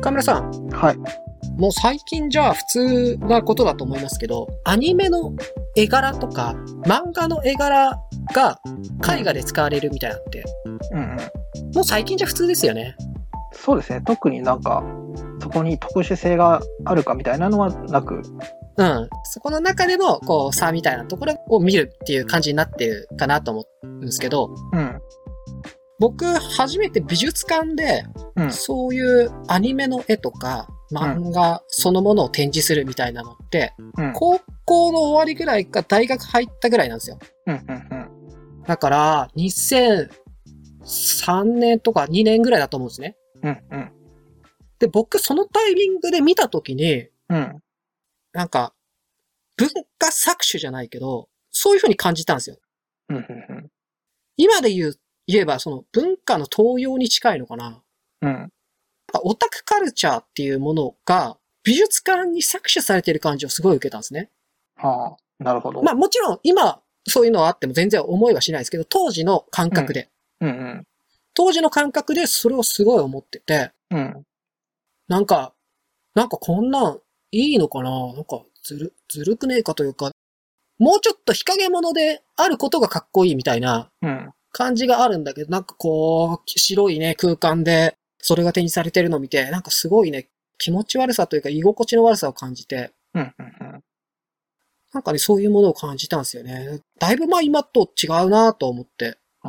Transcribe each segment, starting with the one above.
河村さん、はい。もう最近じゃあ普通なことだと思いますけど、アニメの絵柄とか、漫画の絵柄が絵画で使われるみたいなのって、うんうん。もう最近じゃ普通ですよね。そうですね。特になんか、そこに特殊性があるかみたいなのはなく、うん。そこの中での、こう、差みたいなところを見るっていう感じになってるかなと思うんですけど、うん。僕、初めて美術館で、うん。そういうアニメの絵とか、漫画そのものを展示するみたいなのって、うん。高校の終わりぐらいか大学入ったぐらいなんですよ。うん。うん。だから、2003年とか2年ぐらいだと思うんですね。うん。うん。で、僕、そのタイミングで見たときに、うん。なんか、文化搾取じゃないけど、そういう風に感じたんですよ。うん。うん。今で言う、言えば、その文化の東洋に近いのかな。うん。オタクカルチャーっていうものが、美術館に搾取されてる感じをすごい受けたんですね。はあ、なるほど。まあもちろん今、そういうのはあっても全然思いはしないですけど、当時の感覚で、うん。うん。当時の感覚でそれをすごい思ってて、うん。なんか、なんかこんなんいいのかな？なんかずる、ずるくねえかというか、もうちょっと日陰者であることがかっこいいみたいなうん。感じがあるんだけど、なんかこう、白いね、空間で、それが展示されてるのを見て、なんかすごいね、気持ち悪さというか居心地の悪さを感じて、うん。うん。なんかね、そういうものを感じたんですよね。だいぶまあ今と違うなと思って。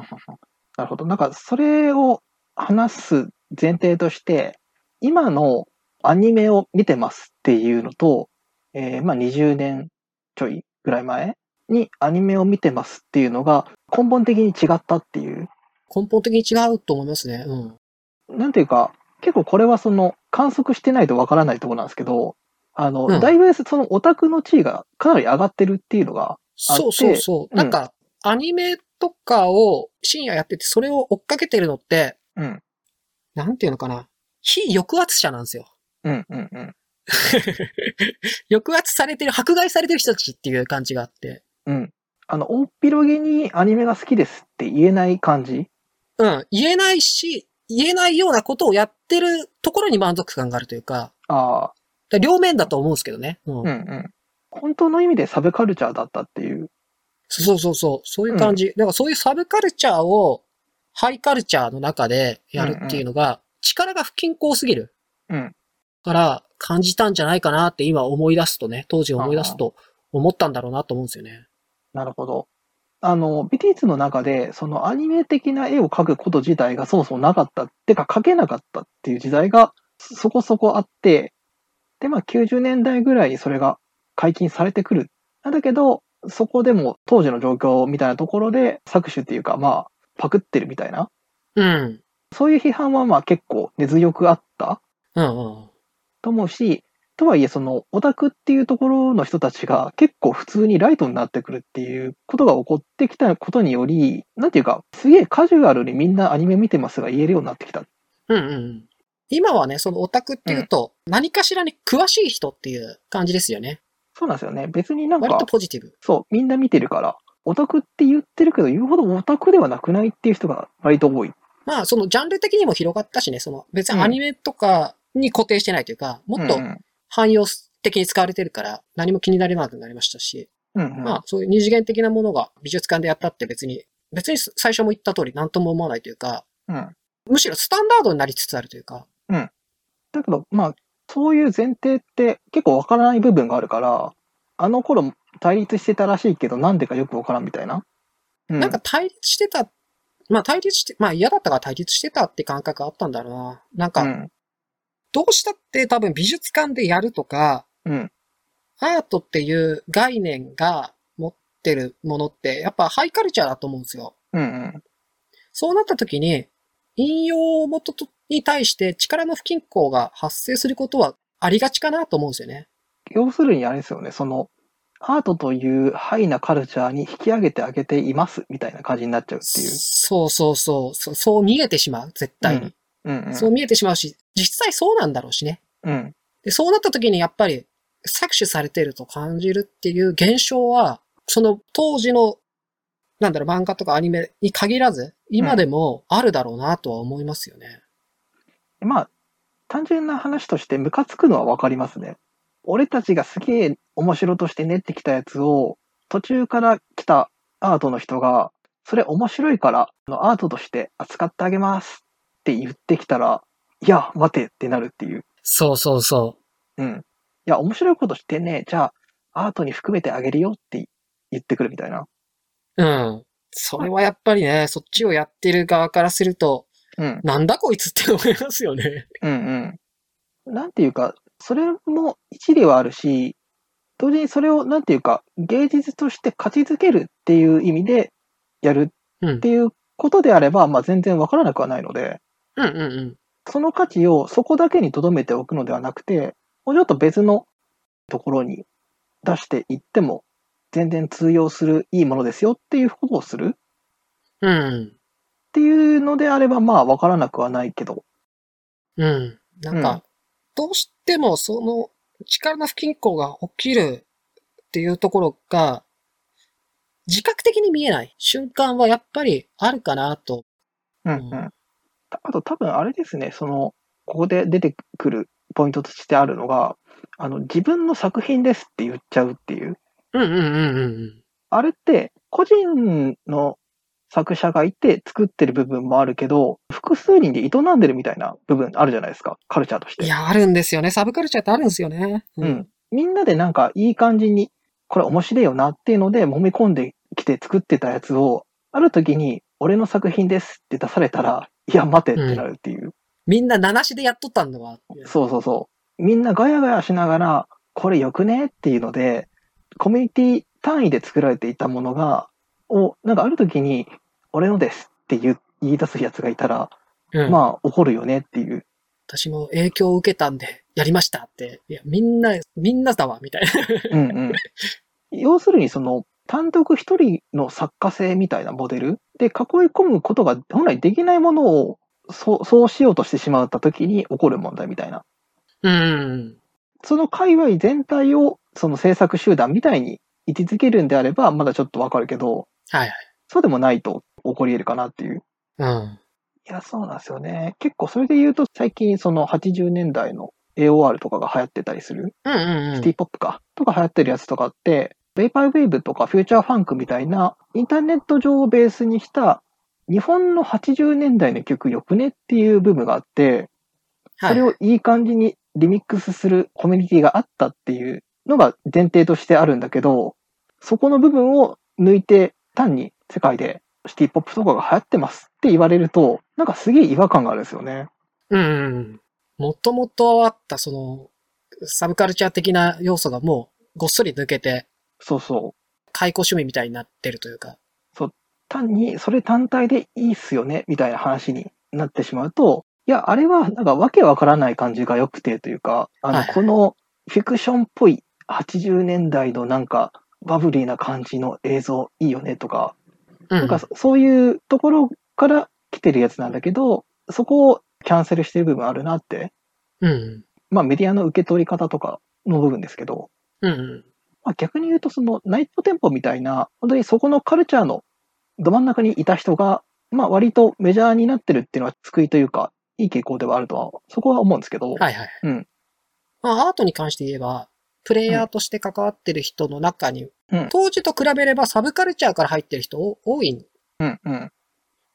なるほど。なんか、それを話す前提として、今のアニメを見てますっていうのと、えーまあ20年ちょいぐらい前にアニメを見てますっていうのが根本的に違ったっていう。根本的に違うと思いますね。うん。なんていうか、結構これはその観測してないとわからないところなんですけど、あの、うんだいぶそのオタクの地位がかなり上がってるっていうのが、あってそうそうそう。うんなんか、アニメとかを深夜やってて、それを追っかけてるのって、うん、なんていうのかな。非抑圧者なんですよ。うん、うん、うん。抑圧されてる、迫害されてる人たちっていう感じがあって。うん。あの、大っ広げにアニメが好きですって言えない感じ？うん。言えないし、言えないようなことをやってるところに満足感があるというか、ああ、両面だと思うんですけどね。うん。うん、うん。本当の意味でサブカルチャーだったっていう。そうそうそう。そういう感じ。だからそういうサブカルチャーをハイカルチャーの中でやるっていうのが、力が不均衡すぎる。うん。から感じたんじゃないかなって今思い出すとね、当時思い出すと思ったんだろうなと思うんですよね。なるほど。あの、BTS の中で、そのアニメ的な絵を描くこと自体がそもそもなかった。ってか、描けなかったっていう時代がそこそこあって、で、まあ90年代ぐらいにそれが解禁されてくる。なんだけど、そこでも当時の状況みたいなところで搾取っていうか、まあ、パクってるみたいな。うん。そういう批判はまあ結構根強くあったうんうん。と思うし、とはいえそのオタクっていうところの人たちが結構普通にライトになってくるっていうことが起こってきたことにより、なんていうか、すげえカジュアルにみんなアニメ見てますが言えるようになってきた。うんうんうん。今はね、そのオタクっていうと、何かしらに詳しい人っていう感じですよね。そうなんですよね。別になん割かとポジティブ。そう、みんな見てるから、オタクって言ってるけど言うほどオタクではなくないっていう人が割と多い。まあ、そのジャンル的にも広がったしね、その別にアニメとかに固定してないというか、もっとうん汎用的に使われてるから、何も気になれなくなりましたし、うんうん。まあ、そういう二次元的なものが美術館でやったって別に、別に最初も言った通り何とも思わないというか、うん。むしろスタンダードになりつつあるというか、だけど、まあ、そういう前提って結構わからない部分があるから、あの頃対立してたらしいけど、なんでかよくわからんみたいな。うなんか対立してた、まあ対立して、まあ嫌だったから対立してたって感覚あったんだろうな。なんか、うん、どうしたって多分美術館でやるとか、うん、アートっていう概念が持ってるものって、やっぱハイカルチャーだと思うんですよ。うん、うん。そうなった時に、引用元とに対して力の不均衡が発生することはありがちかなと思うんですよね。要するにあれですよね、その、アートというハイなカルチャーに引き上げてあげていますみたいな感じになっちゃうっていう。そうそうそうそう、そう見えてしまう、絶対に。うん、うん。そう見えてしまうし、実際そうなんだろうしね。うん、で、そうなった時にやっぱり、搾取されてると感じるっていう現象は、その当時の、なんだろう、漫画とかアニメに限らず、今でもあるだろうなとは思いますよね。まあ、単純な話としてムカつくのはわかりますね。俺たちがすげえ面白として練ってきたやつを、途中から来たアートの人が、それ面白いから、アートとして扱ってあげますって言ってきたら、いや、待てってなるっていう。そうそうそうん。いや、面白いことしてんね。じゃあ、アートに含めてあげるよって言ってくるみたいな。う。うん。それはやっぱりね、そっちをやってる側からすると、うん。なんだこいつって思いますよね。うんうん。なんていうか、それも一理はあるし、同時にそれを、なんていうか、芸術として価値づけるっていう意味でやるうんって。いうことであれば、まあ全然わからなくはないので、うんうんうん。その価値をそこだけに留めておくのではなくて、もうちょっと別のところに出していっても、全然通用するいいものですよっていうことをするうん。っていうのであれば、まあわからなくはないけど、うん。なんうんか、どうしてもその力の不均衡が起きるっていうところが、自覚的に見えない瞬間はやっぱりあるかなと。うんうん。あと多分あれですね、その、ここで出てくるポイントとしてあるのが、あの、自分の作品ですって言っちゃうっていう。うんうんうんうんうん。あれって、個人の作者がいて作ってる部分もあるけど、複数人で営んでるみたいな部分あるじゃないですか、カルチャーとして。いや、あるんですよね。サブカルチャーってあるんですよね。う。ん。みんなでなんかいい感じに、これ面白いよなっていうので揉み込んできて作ってたやつを、ある時に、俺の作品ですって出されたら、いや、待てってなるっていう。みんな七しでやっとったんだわ。そうそうそう。みんなガヤガヤしながら、これよくねっていうので、コミュニティ単位で作られていたものが、を、なんかある時に、俺のですって言い出すやつがいたら、うん。まあ怒るよねっていう。私も影響を受けたんで、やりましたって。いや、みんな、みんなだわ、みたいな。うんうん。要するにその、単独一人の作家性みたいなモデルで囲い込むことが本来できないものをそうそうしようとしてしまった時に起こる問題みたいな。うん。その界隈全体をその制作集団みたいに位置づけるんであればまだちょっとわかるけど、はいはい。そうでもないと起こり得るかなっていう。うん。いや、そうなんですよね。結構それで言うと最近その80年代の AOR とかが流行ってたりする、うんうんうん。シティポップか、とか流行ってるやつとかって、ベイパーウェーブとかフューチャーファンクみたいなインターネット上をベースにした日本の80年代の曲よくねっていう部分があって、はいそれをいい感じにリミックスするコミュニティがあったっていうのが前提としてあるんだけど、そこの部分を抜いて単に世界でシティポップとかが流行ってますって言われると、なんかすげえ違和感があるんですよね。うんうん。もともとあった、その、サブカルチャー的な要素がもう、ごっそり抜けて、そうそう。解雇趣味みたいになってるというか。単にそれ単体でいいっすよねみたいな話になってしまうと、いや、あれはなんかわけわからない感じが良くてというか、あの、はいこのフィクションっぽい80年代のなんかバブリーな感じの映像いいよねとか、うん。なんかそそういうところから来てるやつなんだけど、そこをキャンセルしてる部分あるなって、うん。まあメディアの受け取り方とかの部分ですけど、うんうん。まあ、逆に言うと、そのナイトテンポみたいな、本当にそこのカルチャーのど真ん中にいた人が、まあ割とメジャーになってるっていうのは救いというか、いい傾向ではあるとは、そこは思うんですけど、はいはい。うん。まあ、アートに関して言えば、プレイヤーとして関わってる人の中に、うん当時と比べればサブカルチャーから入ってる人お多い。うん、うん。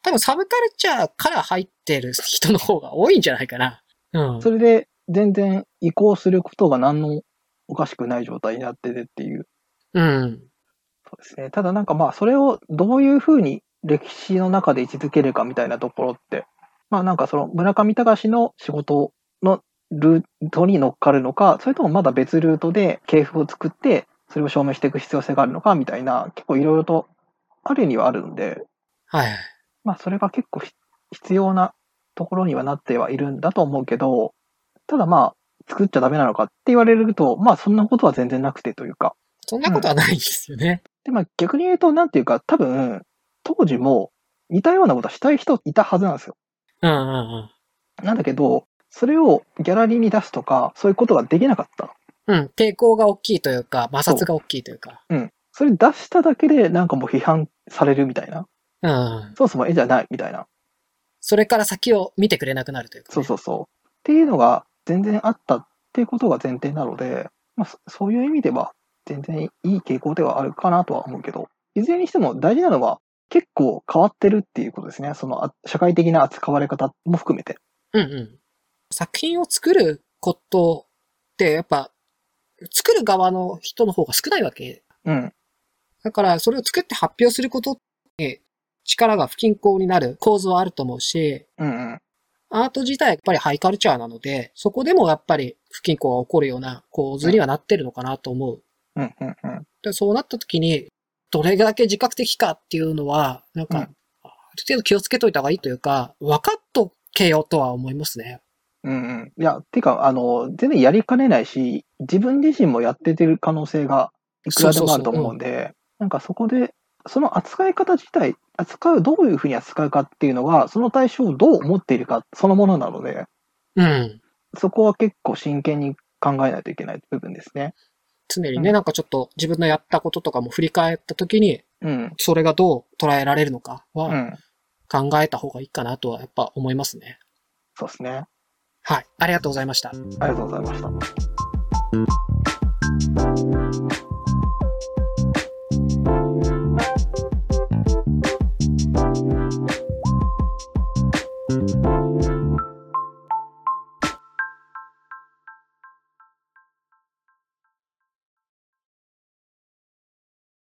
多分サブカルチャーから入ってる人の方が多いんじゃないかな。うん。それで全然移行することが何のおかしくない状態になっててっていう。うん。そうですね。ただなんかまあ、それをどういうふうに歴史の中で位置づけるかみたいなところって、まあなんかその村上隆の仕事のルートに乗っかるのか、それともまだ別ルートで系譜を作って、それを証明していく必要性があるのかみたいな、結構いろいろとあるにはあるんで、はいはい。まあそれが結構ひ必要なところにはなってはいるんだと思うけど、ただまあ、作っちゃダメなのかって言われると、まあそんなことは全然なくてというか、そんなことはないんですよね。で、まあ逆に言うと、なんていうか、多分、当時も似たようなことしたい人いたはずなんですよ。うんうんうん。なんだけど、それをギャラリーに出すとか、そういうことができなかった。うん。抵抗が大きいというか、摩擦が大きいというか。うん。それ出しただけでなんかもう批判されるみたいな。うん。そもそも絵じゃないみたいな。それから先を見てくれなくなるというか、ね。そうそうそう。っていうのが全然あったっていうことが前提なので、まあ、そそういう意味では全然いい傾向ではあるかなとは思うけど、いずれにしても大事なのは結構変わってるっていうことですね。そのあ社会的な扱われ方も含めて。うんうん。作品を作ることって、やっぱ、作る側の人の方が少ないわけ。うん。だから、それを作って発表することって、力が不均衡になる構図はあると思うし、うんうん。アート自体はやっぱりハイカルチャーなので、そこでもやっぱり不均衡が起こるような構図にはなってるのかなと思う。うんうんうん。でそうなった時に、どれだけ自覚的かっていうのは、なんか、うんある程度気をつけといた方がいいというか、分かっとけよとは思いますね。うんうん。いや、てか、あの、全然やりかねないし、自分自身もやっててる可能性がいくらでもあると思うんで、なんかそこで、その扱い方自体、扱う、どういうふうに扱うかっていうのが、その対象をどう思っているかそのものなので、うん。そこは結構真剣に考えないといけない部分ですね。常にね、うんなんかちょっと自分のやったこととかも振り返った時に、うん。それがどう捉えられるのかはうん。考えた方がいいかなとはやっぱ思いますね。そうですね。はい。ありがとうございました。ありがとうございました。